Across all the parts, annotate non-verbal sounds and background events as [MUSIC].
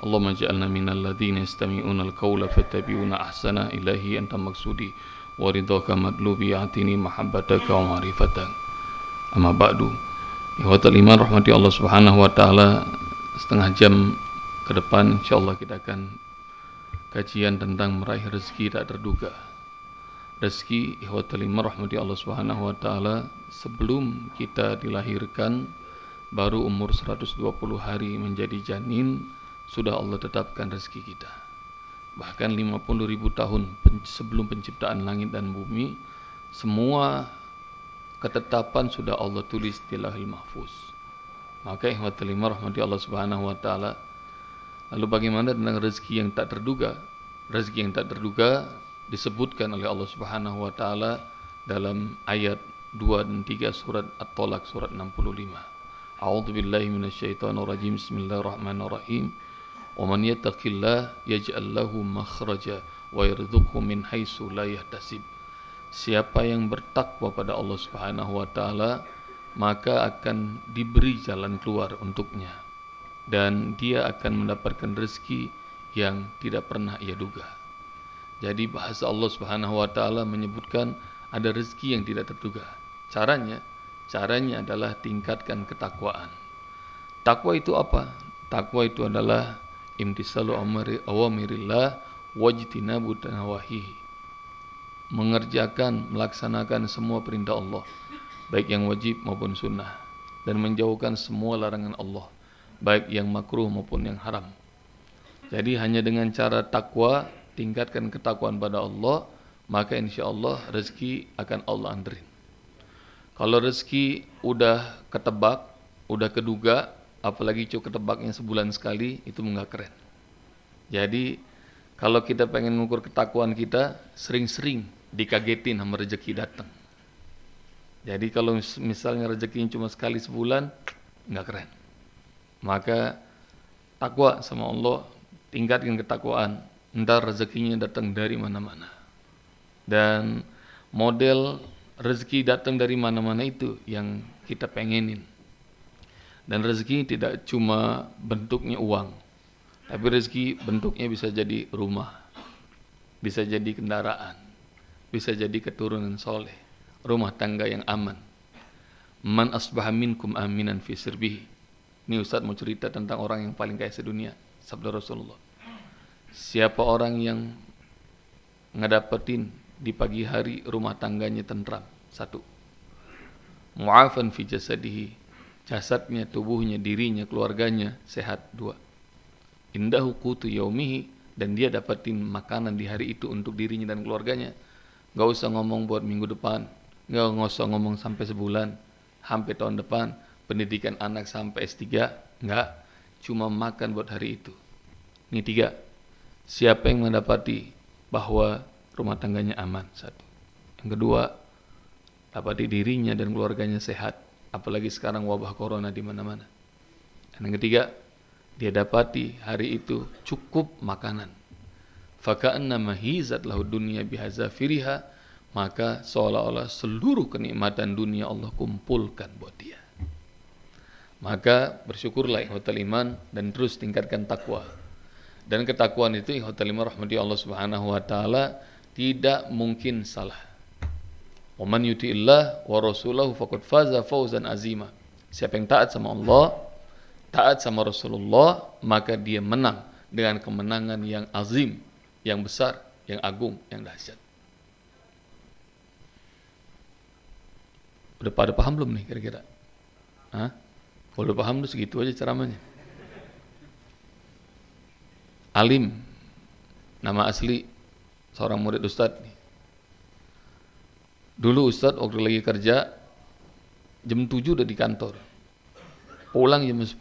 Allahumma ja'alna minal ladzina yastami'una al-qawla fattabi'una ahsana ilahi anta maksudi wa ridhaka madlubi atini mahabbataka wa ma'rifatak amma ba'du. Iman rahmati Allah subhanahu wa ta'ala setengah jam ke depan insyaallah kita akan kajian tentang meraih rezeki tak terduga. Rezeki ikhwatal iman rahmati Allah subhanahu wa ta'ala sebelum kita dilahirkan baru umur 120 hari menjadi janin sudah Allah tetapkan rezeki kita. Bahkan 50 ribu tahun sebelum penciptaan langit dan bumi, semua ketetapan sudah Allah tulis di lahil mahfuz. Maka ihwatul rahmati Allah subhanahu wa ta'ala. Lalu bagaimana tentang rezeki yang tak terduga? Rezeki yang tak terduga disebutkan oleh Allah subhanahu wa ta'ala dalam ayat 2 dan 3 surat At-Talaq surat 65. A'udzu billahi minasyaitonir rajim. Bismillahirrahmanirrahim. ومن يتق الله يجعل له مخرجا ويرزقه من حيث لا يحتسب Siapa yang bertakwa pada Allah Subhanahu wa taala maka akan diberi jalan keluar untuknya dan dia akan mendapatkan rezeki yang tidak pernah ia duga. Jadi bahasa Allah Subhanahu wa taala menyebutkan ada rezeki yang tidak terduga. Caranya caranya adalah tingkatkan ketakwaan. Takwa itu apa? Takwa itu adalah imtisalu awamirillah wajtinabu nawahihi mengerjakan melaksanakan semua perintah Allah baik yang wajib maupun sunnah dan menjauhkan semua larangan Allah baik yang makruh maupun yang haram. Jadi hanya dengan cara takwa tingkatkan ketakwaan pada Allah maka insya Allah rezeki akan Allah anterin. Kalau rezeki udah ketebak udah keduga apalagi cukup ketebaknya sebulan sekali itu nggak keren. Jadi kalau kita pengen mengukur ketakuan kita sering-sering dikagetin sama rezeki datang. Jadi kalau misalnya rezekinya cuma sekali sebulan nggak keren. Maka takwa sama Allah tingkatkan ketakwaan. Ntar rezekinya datang dari mana-mana. Dan model rezeki datang dari mana-mana itu yang kita pengenin. Dan rezeki tidak cuma bentuknya uang, tapi rezeki bentuknya bisa jadi rumah, bisa jadi kendaraan, bisa jadi keturunan soleh, rumah tangga yang aman. Man asbaha minkum aminan fi sirbihi. Ini Ustaz mau cerita tentang orang yang paling kaya sedunia, sabda Rasulullah. Siapa orang yang ngedapetin di pagi hari rumah tangganya tentram, satu. Mu'afan fi jasadihi, jasadnya, tubuhnya, dirinya, keluarganya sehat. Dua. Indah kutu yaumihi dan dia dapatin makanan di hari itu untuk dirinya dan keluarganya. Gak usah ngomong buat minggu depan, gak usah ngomong sampai sebulan, sampai tahun depan, pendidikan anak sampai S3, enggak, cuma makan buat hari itu. Ini tiga. Siapa yang mendapati bahwa rumah tangganya aman? Satu. Yang kedua, dapati dirinya dan keluarganya sehat apalagi sekarang wabah corona di mana-mana. Dan yang ketiga, dia dapati hari itu cukup makanan. Faka'anna mahizat lahu dunia bihazafiriha, maka seolah-olah seluruh kenikmatan dunia Allah kumpulkan buat dia. Maka bersyukurlah ikhwatal iman dan terus tingkatkan takwa. Dan ketakwaan itu ikhwatal iman rahmati Allah Subhanahu wa taala tidak mungkin salah. Wa man yuti'illah wa rasulahu faqad faza fawzan azima. Siapa yang taat sama Allah, taat sama Rasulullah, maka dia menang dengan kemenangan yang azim, yang besar, yang agung, yang dahsyat. Udah pada paham belum nih kira-kira? Hah? Kalau paham tuh segitu aja ceramahnya. Alim, nama asli seorang murid Ustadz nih. Dulu Ustadz waktu lagi kerja jam 7 udah di kantor. Pulang jam 10.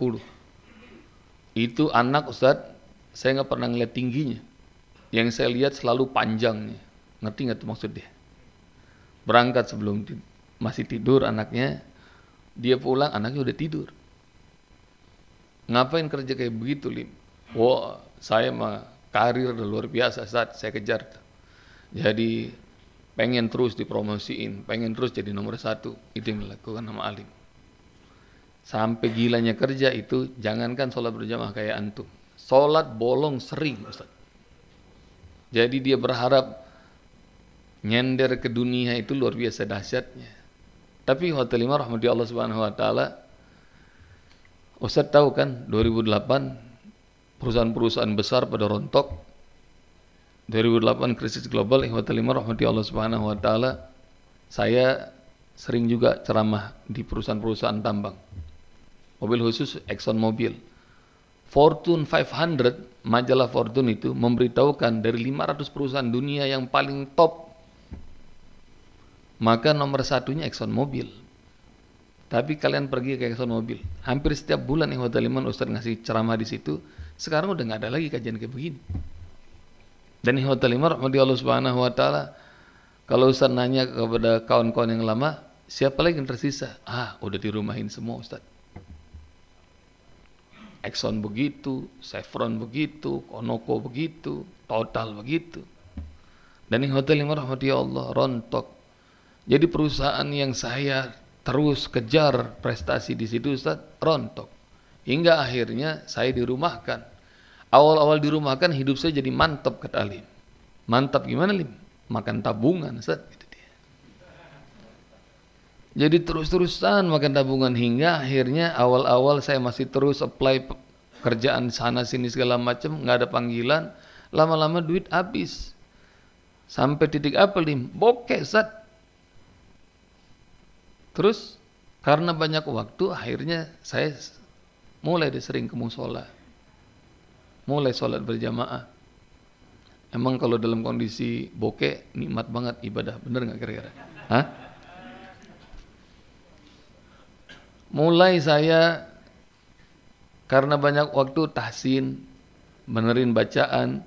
Itu anak Ustadz saya nggak pernah ngeliat tingginya. Yang saya lihat selalu panjangnya. Ngerti nggak tuh maksud dia? Berangkat sebelum masih tidur anaknya, dia pulang anaknya udah tidur. Ngapain kerja kayak begitu, Lim? Wah, saya mah karir luar biasa saat saya kejar. Jadi pengen terus dipromosiin, pengen terus jadi nomor satu. Itu yang dilakukan sama alim. Sampai gilanya kerja itu, jangankan sholat berjamaah kayak antum. Sholat bolong sering Ustaz. Jadi dia berharap nyender ke dunia itu luar biasa dahsyatnya. Tapi Hotel Lima rahmati Allah Subhanahu wa taala Ustaz tahu kan 2008 perusahaan-perusahaan besar pada rontok 2008 krisis global Lima rahmati Allah Subhanahu wa taala saya sering juga ceramah di perusahaan-perusahaan tambang. Mobil khusus Exxon Mobil Fortune 500, majalah Fortune itu memberitahukan dari 500 perusahaan dunia yang paling top, maka nomor satunya Exxon Mobil. Tapi kalian pergi ke Exxon Mobil, hampir setiap bulan yang Hotel Liman Ustaz ngasih ceramah di situ, sekarang udah nggak ada lagi kajian kayak begini. Dan Hotel Liman, Allah Subhanahu Wa Taala, kalau Ustaz nanya kepada kawan-kawan yang lama, siapa lagi yang tersisa? Ah, udah dirumahin semua Ustaz. Exxon begitu, Chevron begitu, Konoko begitu, Total begitu. Dan hotel yang rahmati Allah rontok. Jadi perusahaan yang saya terus kejar prestasi di situ Ustaz rontok. Hingga akhirnya saya dirumahkan. Awal-awal dirumahkan hidup saya jadi mantap kata Alim. Mantap gimana Lim? Makan tabungan Ustaz. Gitu dia. Jadi terus-terusan makan tabungan hingga akhirnya awal-awal saya masih terus apply kerjaan sana sini segala macam nggak ada panggilan lama-lama duit habis sampai titik apa lim bokeh sat terus karena banyak waktu akhirnya saya mulai sering ke musola mulai sholat berjamaah emang kalau dalam kondisi bokeh nikmat banget ibadah bener nggak kira-kira mulai saya karena banyak waktu tahsin, benerin bacaan,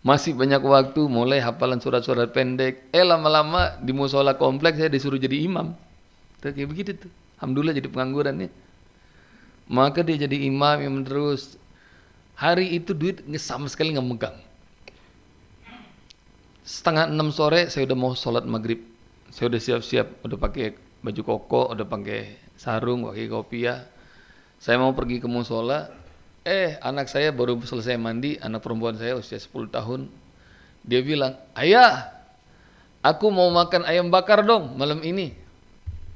masih banyak waktu mulai hafalan surat-surat pendek. Eh lama-lama di musola kompleks saya disuruh jadi imam. Kayak begitu tuh. Alhamdulillah jadi pengangguran nih. Maka dia jadi imam yang terus. Hari itu duit sama sekali nggak megang. Setengah enam sore saya udah mau sholat maghrib. Saya udah siap-siap, udah pakai baju koko, udah pakai sarung, pakai kopiah saya mau pergi ke musola, eh anak saya baru selesai mandi, anak perempuan saya usia 10 tahun. Dia bilang, "Ayah, aku mau makan ayam bakar dong malam ini."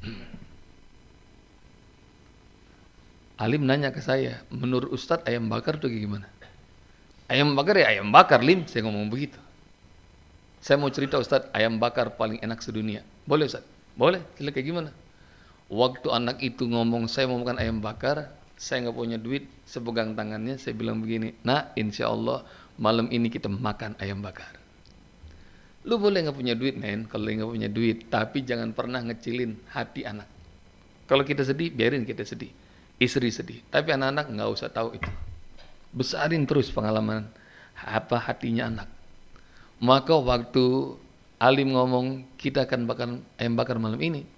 [CLEARS THROAT] Alim nanya ke saya, menurut Ustadz ayam bakar itu gimana? Ayam bakar ya ayam bakar, Lim. Saya ngomong begitu. Saya mau cerita Ustadz, ayam bakar paling enak sedunia. Boleh Ustadz? Boleh, Sila kayak gimana? Waktu anak itu ngomong saya mau makan ayam bakar, saya nggak punya duit, saya pegang tangannya, saya bilang begini, nah insya Allah malam ini kita makan ayam bakar. Lu boleh nggak punya duit, men, kalau nggak punya duit, tapi jangan pernah ngecilin hati anak. Kalau kita sedih, biarin kita sedih. Istri sedih, tapi anak-anak nggak usah tahu itu. Besarin terus pengalaman apa hatinya anak. Maka waktu Alim ngomong kita akan makan ayam bakar malam ini,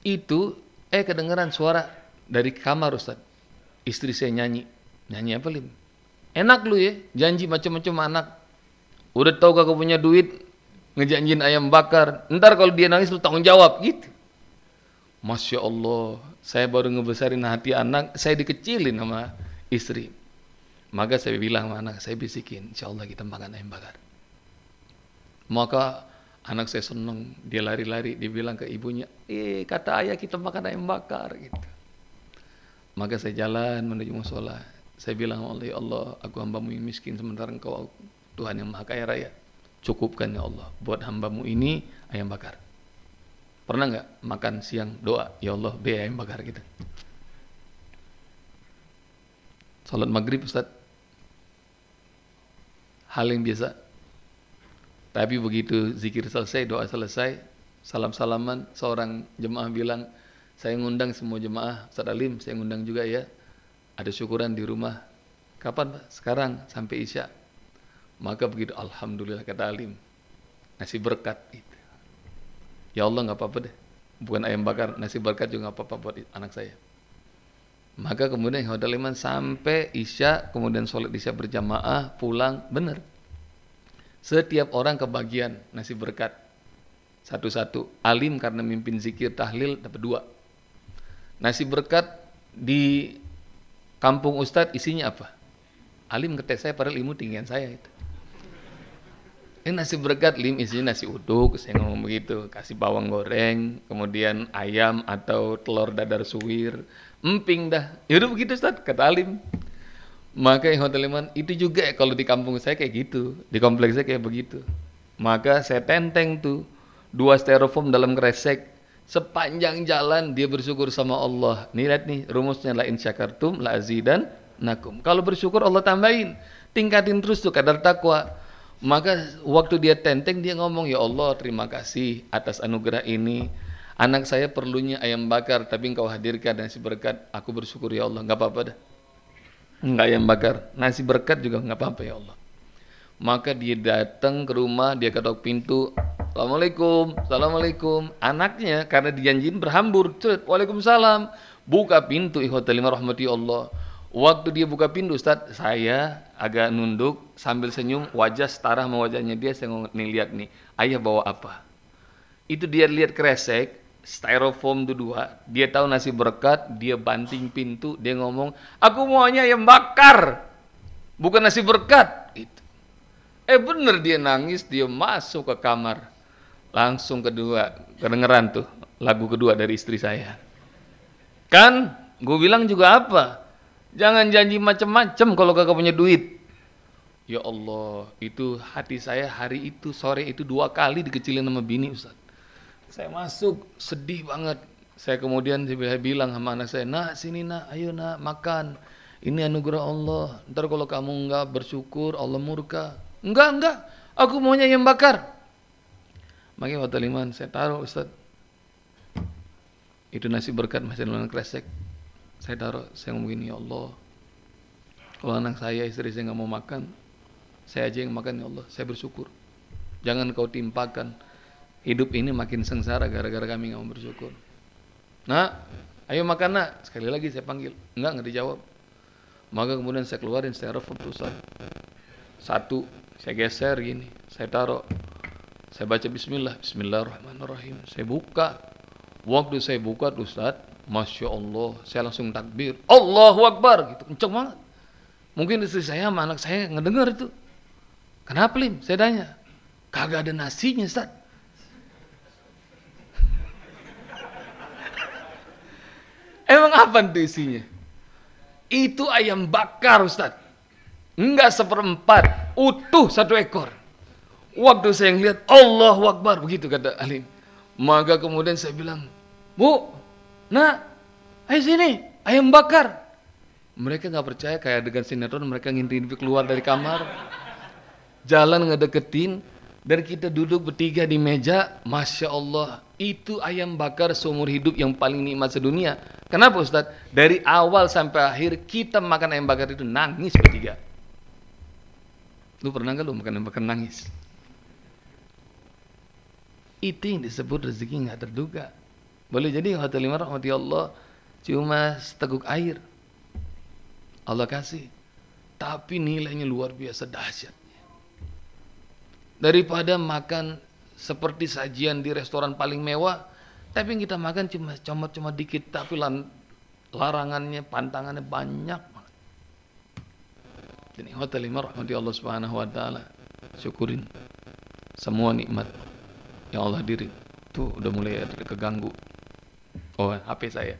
itu eh kedengaran suara dari kamar Ustaz. Istri saya nyanyi. Nyanyi apa lim? Enak lu ya, janji macam-macam anak. Udah tahu kagak punya duit, ngejanjin ayam bakar. Ntar kalau dia nangis lu tanggung jawab gitu. Masya Allah, saya baru ngebesarin hati anak, saya dikecilin sama istri. Maka saya bilang sama anak, saya bisikin, insya Allah kita makan ayam bakar. Maka Anak saya senang, dia lari-lari, dia bilang ke ibunya, eh kata ayah kita makan ayam bakar gitu. Maka saya jalan menuju musola. Saya bilang oleh ya Allah, aku hambamu yang miskin sementara engkau Tuhan yang maha kaya raya. Cukupkan ya Allah buat hambamu ini ayam bakar. Pernah nggak makan siang doa, ya Allah ayam bakar gitu. Salat maghrib Ustaz. Hal yang biasa tapi begitu zikir selesai, doa selesai, salam-salaman, seorang jemaah bilang, saya ngundang semua jemaah, Ustaz Alim, saya ngundang juga ya. Ada syukuran di rumah. Kapan Pak? Sekarang sampai Isya. Maka begitu Alhamdulillah kata Alim. Nasi berkat itu. Ya Allah nggak apa-apa deh. Bukan ayam bakar, nasi berkat juga nggak apa-apa buat anak saya. Maka kemudian Hotel Iman sampai Isya, kemudian sholat Isya berjamaah, pulang, benar setiap orang kebagian nasi berkat. Satu-satu. Alim karena mimpin zikir tahlil dapat dua. Nasi berkat di kampung Ustadz isinya apa? Alim ngetes saya padahal ilmu tinggian saya itu. Ini nasi berkat lim isinya nasi uduk, saya ngomong begitu, kasih bawang goreng, kemudian ayam atau telur dadar suwir, emping dah. Yaudah begitu Ustaz, kata Alim. Maka hotel iman itu juga kalau di kampung saya kayak gitu, di kompleks saya kayak begitu. Maka saya tenteng tuh dua styrofoam dalam kresek sepanjang jalan dia bersyukur sama Allah. Nih lihat nih rumusnya la in syakartum la azidan nakum. Kalau bersyukur Allah tambahin, tingkatin terus tuh kadar takwa. Maka waktu dia tenteng dia ngomong, "Ya Allah, terima kasih atas anugerah ini. Anak saya perlunya ayam bakar, tapi engkau hadirkan nasi berkat. Aku bersyukur ya Allah. Enggak apa-apa dah. Enggak ayam bakar, nasi berkat juga enggak apa-apa ya Allah." Maka dia datang ke rumah, dia ketok pintu. Assalamualaikum, Assalamualaikum. Anaknya karena dijanjiin berhambur. Waalaikumsalam. Buka pintu ikhwatal rahmati Allah Waktu dia buka pintu Ustaz, saya agak nunduk sambil senyum, wajah setara sama wajahnya dia, saya nih lihat nih, ayah bawa apa? Itu dia lihat kresek, styrofoam itu dua, dia tahu nasi berkat, dia banting pintu, dia ngomong, aku maunya yang bakar, bukan nasi berkat. Itu. Eh bener dia nangis, dia masuk ke kamar, langsung kedua, kedengeran tuh lagu kedua dari istri saya. Kan, gue bilang juga apa? Jangan janji macam-macam kalau kakak punya duit. Ya Allah, itu hati saya hari itu sore itu dua kali dikecilin sama bini Ustaz. Saya masuk sedih banget. Saya kemudian saya bilang sama anak saya, "Nak, sini nak, ayo nak makan. Ini anugerah Allah. Ntar kalau kamu enggak bersyukur, Allah murka." "Enggak, enggak. Aku maunya yang bakar." Makanya waktu liman saya taruh Ustaz. Itu nasi berkat masih dalam kresek saya taruh saya ngomong gini ya Allah kalau anak saya istri saya nggak mau makan saya aja yang makan ya Allah saya bersyukur. Jangan kau timpakan. Hidup ini makin sengsara gara-gara kami nggak mau bersyukur. Nah ayo makan nak. Sekali lagi saya panggil. Enggak nggak dijawab. Maka kemudian saya keluarin styrofoam pusat satu saya geser gini. Saya taruh saya baca bismillah. Bismillahirrahmanirrahim. Saya buka. Waktu saya buka Ustaz Masya Allah, saya langsung takbir. Allahu Akbar, gitu. Kenceng banget. Mungkin istri saya sama anak saya ngedengar itu. Kenapa Lim? Saya tanya. Kagak ada nasinya, Ustaz. [LAUGHS] Emang apa itu isinya? Itu ayam bakar, Ustaz. Enggak seperempat, utuh satu ekor. Waktu saya ngeliat, Allahu Akbar, begitu kata Alim. Maka kemudian saya bilang, Bu, Nah, ayo sini, ayam bakar. Mereka nggak percaya kayak dengan sinetron mereka ngintip keluar dari kamar. Jalan ngedeketin dan kita duduk bertiga di meja, masya Allah itu ayam bakar seumur hidup yang paling nikmat sedunia. Kenapa Ustaz? Dari awal sampai akhir kita makan ayam bakar itu nangis bertiga. Lu pernah nggak lu makan ayam bakar nangis? Itu yang disebut rezeki nggak terduga. Boleh jadi hotel lima rahmati Allah cuma seteguk air. Allah kasih. Tapi nilainya luar biasa dahsyatnya. Daripada makan seperti sajian di restoran paling mewah, tapi yang kita makan cuma cuma cuma dikit, tapi larangannya, pantangannya banyak banget. Jadi hotel lima rahmati Allah Subhanahu wa taala. Syukurin semua nikmat yang Allah diri. Tuh udah mulai keganggu. Oh, HP saya.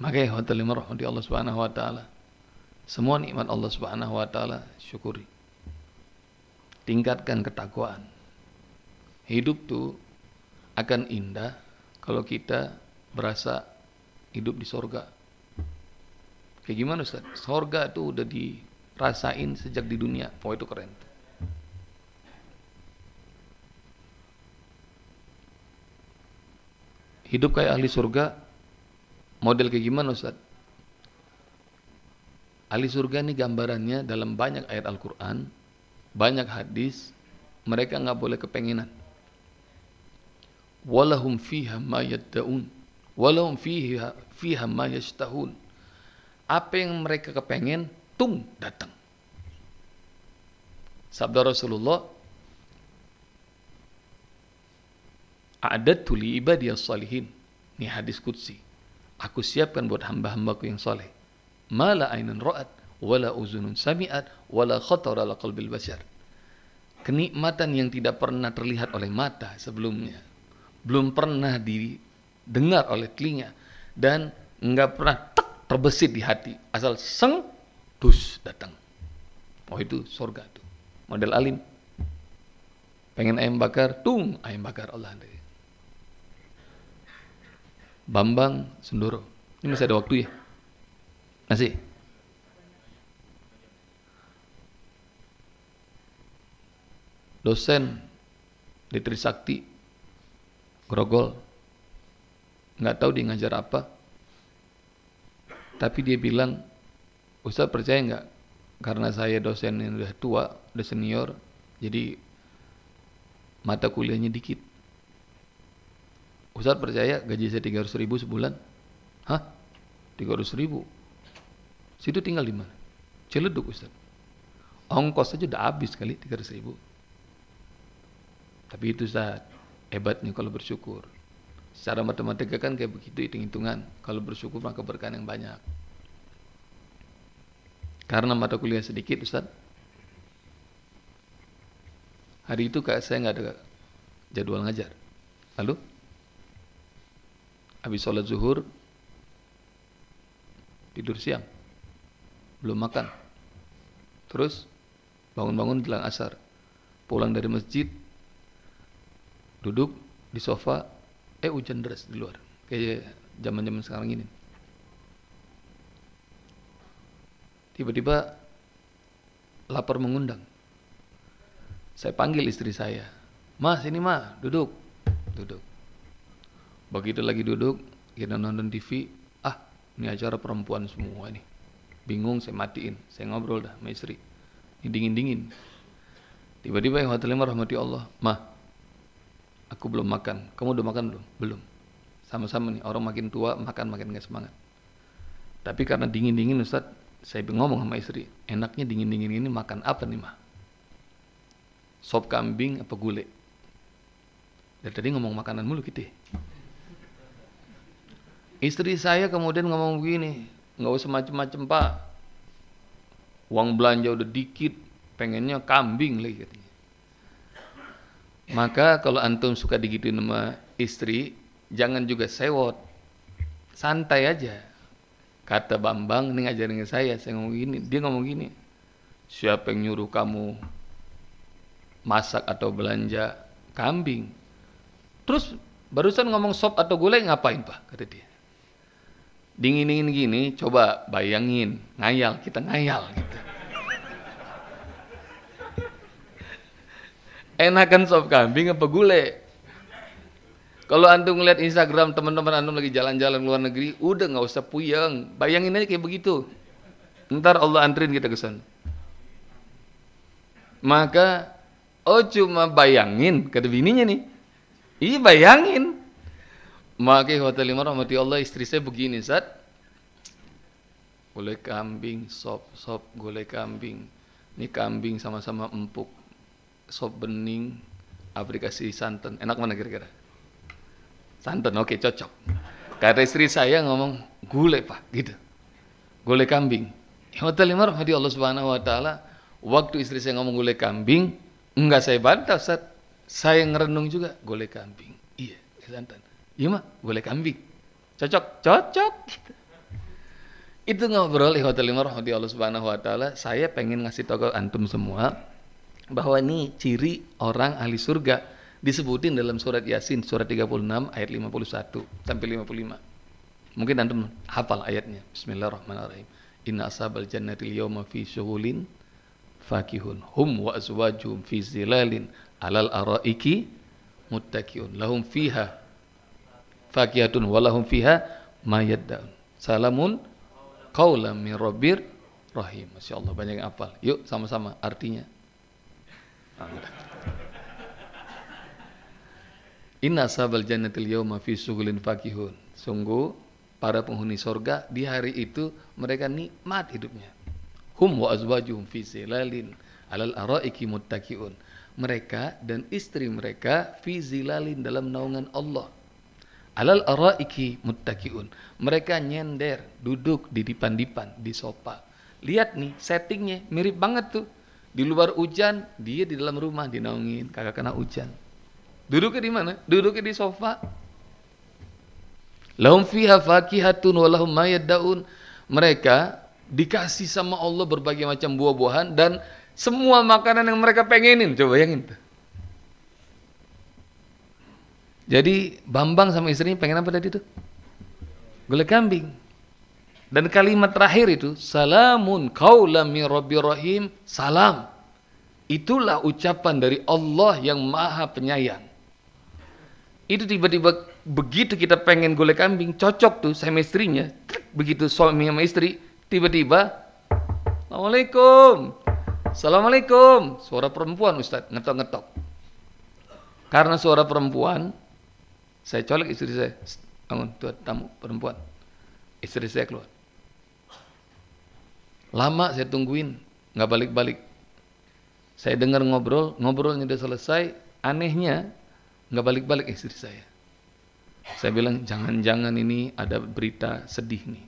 Makanya hotel lima di Allah Subhanahu wa taala. Semua nikmat Allah Subhanahu wa taala syukuri. Tingkatkan ketakwaan. Hidup tuh akan indah kalau kita berasa hidup di sorga. Kayak gimana Ustaz? Sorga tuh udah dirasain sejak di dunia. Oh itu keren. Hidup kayak ahli surga model kayak gimana Ustaz? Ahli surga ini gambarannya dalam banyak ayat Al-Quran, banyak hadis, mereka nggak boleh kepenginan. Walahum fiha ma yadda'un, walahum fiha, fiha ma yashtahun. Apa yang mereka kepengen, tung datang. Sabda Rasulullah, A'dadtu li ibadiyas salihin. Ini hadis kudsi. Aku siapkan buat hamba-hambaku yang soleh. Mala ainun ra'at, wala uzunun sami'at wala khatara ala qalbil bashar. Kenikmatan yang tidak pernah terlihat oleh mata sebelumnya, belum pernah didengar oleh telinga dan enggak pernah tek, terbesit di hati asal seng dus datang. Oh itu surga tuh. Model alim. Pengen ayam bakar, tung ayam bakar Allah. Bambang Sendoro. Ini masih ada waktu ya? Masih? Dosen di Trisakti Grogol nggak tahu dia ngajar apa tapi dia bilang Ustaz percaya nggak karena saya dosen yang udah tua udah senior jadi mata kuliahnya dikit Ustaz percaya gaji saya 300 ribu sebulan? Hah? 300 ribu? Situ tinggal di mana? Celeduk Ustaz. Ongkos saja udah habis kali 300 ribu. Tapi itu Ustaz, hebatnya kalau bersyukur. Secara matematika kan kayak begitu hitung-hitungan. Kalau bersyukur maka berkah yang banyak. Karena mata kuliah sedikit Ustaz. Hari itu saya nggak ada jadwal ngajar. Lalu habis sholat zuhur tidur siang. Belum makan. Terus bangun-bangun jelang asar. Pulang dari masjid duduk di sofa eh hujan deras di luar. Kayak zaman-zaman sekarang ini. Tiba-tiba lapar mengundang. Saya panggil istri saya. Mas ini mah duduk. Duduk Begitu lagi duduk, kita nonton TV, ah ini acara perempuan semua ini. Bingung saya matiin, saya ngobrol dah sama istri. Ini dingin-dingin. Tiba-tiba yang hotelnya rahmati Allah, mah aku belum makan. Kamu udah makan belum? Belum. Sama-sama nih, orang makin tua makan makin gak semangat. Tapi karena dingin-dingin Ustaz, saya ngomong sama istri, enaknya dingin-dingin ini makan apa nih mah? Sop kambing apa gulai? Dari tadi ngomong makanan mulu gitu ya. Istri saya kemudian ngomong begini, nggak usah macem-macem pak, uang belanja udah dikit, pengennya kambing lagi katanya. Maka kalau antum suka digituin sama istri, jangan juga sewot, santai aja. Kata Bambang, ini ngajarin saya, saya ngomong gini, dia ngomong gini, siapa yang nyuruh kamu masak atau belanja kambing? Terus barusan ngomong sop atau gulai ngapain pak? Kata dia dingin-dingin gini, coba bayangin, ngayal, kita ngayal gitu. Enakan sop kambing apa gulai? Kalau antum ngeliat Instagram teman-teman antum lagi jalan-jalan luar negeri, udah nggak usah puyeng, bayangin aja kayak begitu. Ntar Allah antrin kita ke sana. Maka, oh cuma bayangin, kata bininya nih. Iya bayangin, maka hotel lima rahmati Allah istri saya begini saat Gulai kambing, sop, sop, gulai kambing. Ini kambing sama-sama empuk. Sop bening, aplikasi santan. Enak mana kira-kira? Santan, oke okay, cocok. Kata istri saya ngomong, gulai pak, gitu. Gulai kambing. Hotel lima rahmati Allah subhanahu wa ta'ala. Waktu istri saya ngomong gulai kambing, enggak saya bantah saat Saya ngerenung juga, gulai kambing. Iya, santan. Iya mah, boleh kambing. Cocok, cocok. Itu ngobrol Lima Rahmati Allah Subhanahu wa taala, saya pengen ngasih tahu antum semua bahwa ini ciri orang ahli surga disebutin dalam surat Yasin surat 36 ayat 51 sampai 55. Mungkin antum hafal ayatnya. Bismillahirrahmanirrahim. Inna ashabal jannati al-yawma fi syughulin fakihun hum wa azwajuhum fi zilalin alal araiki muttaqiun lahum fiha fakihatun walahum fiha mayaddaun. Salamun qaulam min rabbir rahim. Masya Allah banyak yang hafal. Yuk sama-sama artinya. Inna sabal jannatil yawma fi sugulin fakihun. Sungguh para penghuni sorga di hari itu mereka nikmat hidupnya. Hum wa azwajuhum fi zilalin alal araiki muttaqiun. Mereka dan istri mereka fi zilalin dalam naungan Allah Alal araiki muttaqiun. Mereka nyender, duduk di dipan-dipan, di sofa. Lihat nih settingnya mirip banget tuh. Di luar hujan, dia di dalam rumah dinaungin, kagak kena hujan. Duduknya di mana? Duduknya di sofa. Lahum fiha fakihatun wa lahum daun. Mereka dikasih sama Allah berbagai macam buah-buahan dan semua makanan yang mereka pengenin. Coba bayangin tuh. Jadi Bambang sama istrinya pengen apa tadi tuh? Gulai kambing. Dan kalimat terakhir itu salamun qaulam min rahim, salam. Itulah ucapan dari Allah yang Maha Penyayang. Itu tiba-tiba begitu kita pengen gulai kambing, cocok tuh sama istrinya. Begitu suami sama istri, tiba-tiba Assalamualaikum. Assalamualaikum. Suara perempuan Ustaz, ngetok-ngetok. Karena suara perempuan, saya colek istri saya. Bangun, tuh tamu perempuan. Istri saya keluar. Lama saya tungguin, nggak balik-balik. Saya dengar ngobrol, ngobrolnya udah selesai. Anehnya, nggak balik-balik istri saya. Saya bilang, jangan-jangan ini ada berita sedih nih.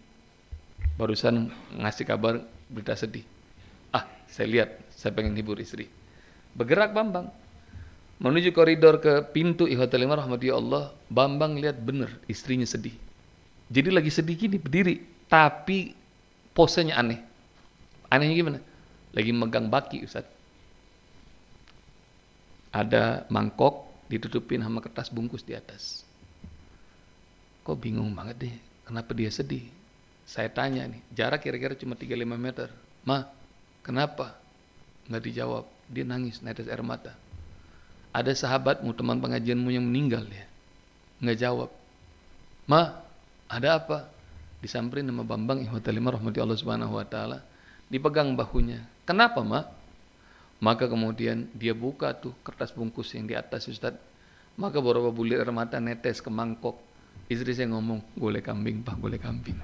Barusan ngasih kabar berita sedih. Ah, saya lihat, saya pengen hibur istri. Bergerak Bambang. Menuju koridor ke pintu ihwatal rahmati Allah, Bambang lihat bener istrinya sedih. Jadi lagi sedih gini, berdiri. Tapi posenya aneh. Anehnya gimana? Lagi megang baki Ustaz. Ada mangkok ditutupin sama kertas bungkus di atas. Kok bingung banget deh, kenapa dia sedih? Saya tanya nih, jarak kira-kira cuma 35 meter. Ma, kenapa? Nggak dijawab, dia nangis, netes air mata. Ada sahabatmu, teman pengajianmu yang meninggal ya. Nggak jawab. Ma, ada apa? Disamperin sama Bambang Ihwatalimah rahmati Allah subhanahu wa ta'ala dipegang bahunya. Kenapa, Mak? Maka kemudian dia buka tuh kertas bungkus yang di atas Ustaz. Maka beberapa bulir air mata netes ke mangkok. Istri saya ngomong, boleh kambing, Pak, boleh kambing.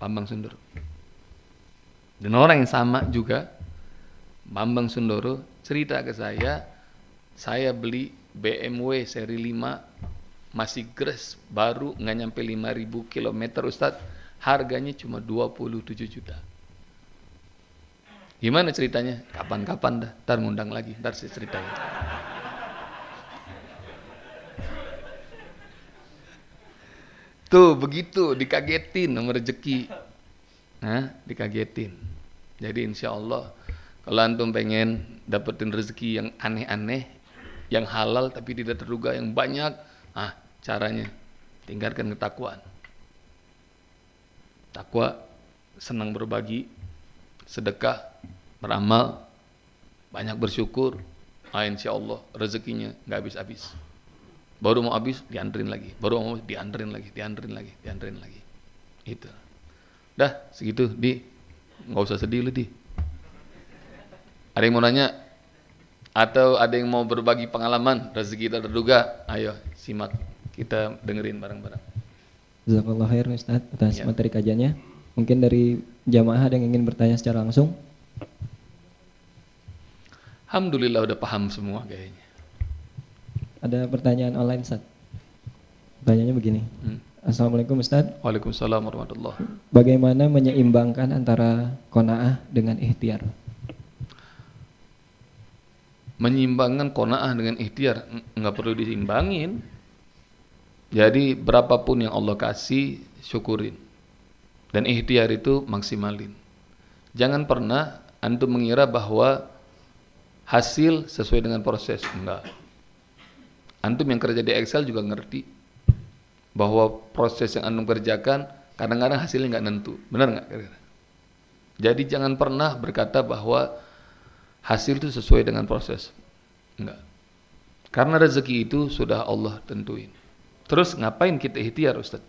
Bambang Sundoro. Dan orang yang sama juga, Bambang Sundoro cerita ke saya, saya beli BMW seri 5 masih gres baru nggak nyampe 5000 km Ustaz harganya cuma 27 juta Gimana ceritanya? Kapan-kapan dah, ntar ngundang lagi, ntar saya ceritain. Tuh begitu dikagetin nomor rezeki. Nah, dikagetin. Jadi insya Allah kalau antum pengen dapetin rezeki yang aneh-aneh, yang halal tapi tidak terduga, yang banyak, ah caranya tinggalkan ketakwaan. Takwa senang berbagi, sedekah, beramal, banyak bersyukur, ah, insya Allah rezekinya nggak habis-habis. Baru mau habis dianterin lagi, baru mau dianterin lagi, dianterin lagi, dianterin lagi. Itu. Dah segitu di nggak usah sedih lu di. Ada yang mau nanya atau ada yang mau berbagi pengalaman rezeki tak terduga? Ayo simak kita dengerin bareng-bareng. Jazakallah khair Ustaz atas ya. materi kajiannya. Mungkin dari jamaah ada yang ingin bertanya secara langsung. Alhamdulillah udah paham semua kayaknya. Ada pertanyaan online Ustaz. Pertanyaannya begini. Hmm. Assalamualaikum Ustaz. Waalaikumsalam warahmatullah. Bagaimana menyeimbangkan antara kona'ah dengan ikhtiar? Menyeimbangkan kona'ah dengan ikhtiar nggak perlu diseimbangin. Jadi berapapun yang Allah kasih syukurin. Dan ikhtiar itu maksimalin. Jangan pernah antum mengira bahwa hasil sesuai dengan proses enggak antum yang kerja di Excel juga ngerti bahwa proses yang antum kerjakan kadang-kadang hasilnya nggak nentu benar nggak jadi jangan pernah berkata bahwa hasil itu sesuai dengan proses enggak karena rezeki itu sudah Allah tentuin terus ngapain kita ikhtiar Ustaz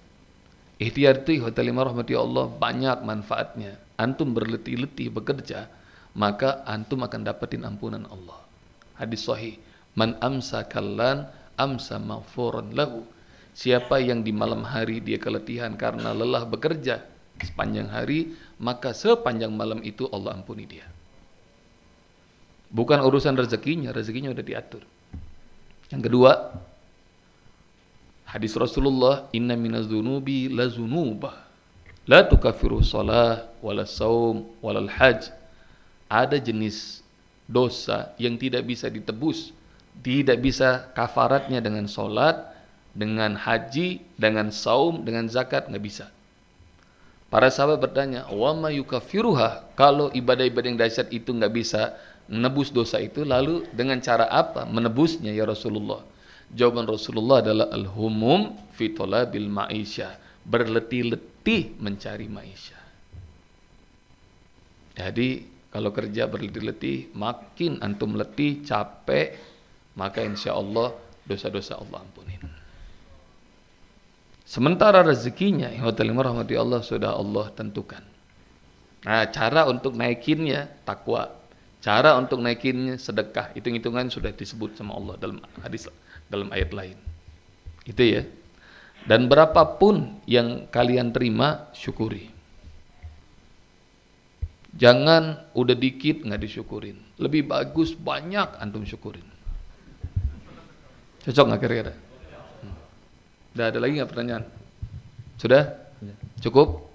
ikhtiar itu hotel lima rahmati Allah banyak manfaatnya antum berletih-letih bekerja maka antum akan dapetin ampunan Allah. Hadis sahih, man amsa kallan amsa maghfuran lahu. Siapa yang di malam hari dia keletihan karena lelah bekerja sepanjang hari, maka sepanjang malam itu Allah ampuni dia. Bukan urusan rezekinya, rezekinya sudah diatur. Yang kedua, hadis Rasulullah, inna minaz dzunubi la La tukafiru salah wala saum wala haj. Ada jenis dosa yang tidak bisa ditebus, tidak bisa kafaratnya dengan solat, dengan haji, dengan saum, dengan zakat nggak bisa. Para sahabat bertanya, wa ma yukafiruha? Kalau ibadah-ibadah yang dahsyat itu nggak bisa menebus dosa itu, lalu dengan cara apa menebusnya ya Rasulullah? Jawaban Rasulullah adalah al-humum fi talabil ma'isyah, berletih-letih mencari maisha. Jadi kalau kerja berletih-letih, makin antum letih, capek, maka insya Allah dosa-dosa Allah ampunin. Sementara rezekinya, rahmati Allah sudah Allah tentukan. Nah, cara untuk naikinnya takwa. Cara untuk naikinnya sedekah. Hitung-hitungan sudah disebut sama Allah dalam hadis dalam ayat lain. Itu ya. Dan berapapun yang kalian terima, syukuri. Jangan udah dikit nggak disyukurin. Lebih bagus banyak antum syukurin. Cocok nggak kira-kira? Hmm. Udah ada lagi nggak pertanyaan? Sudah? Cukup?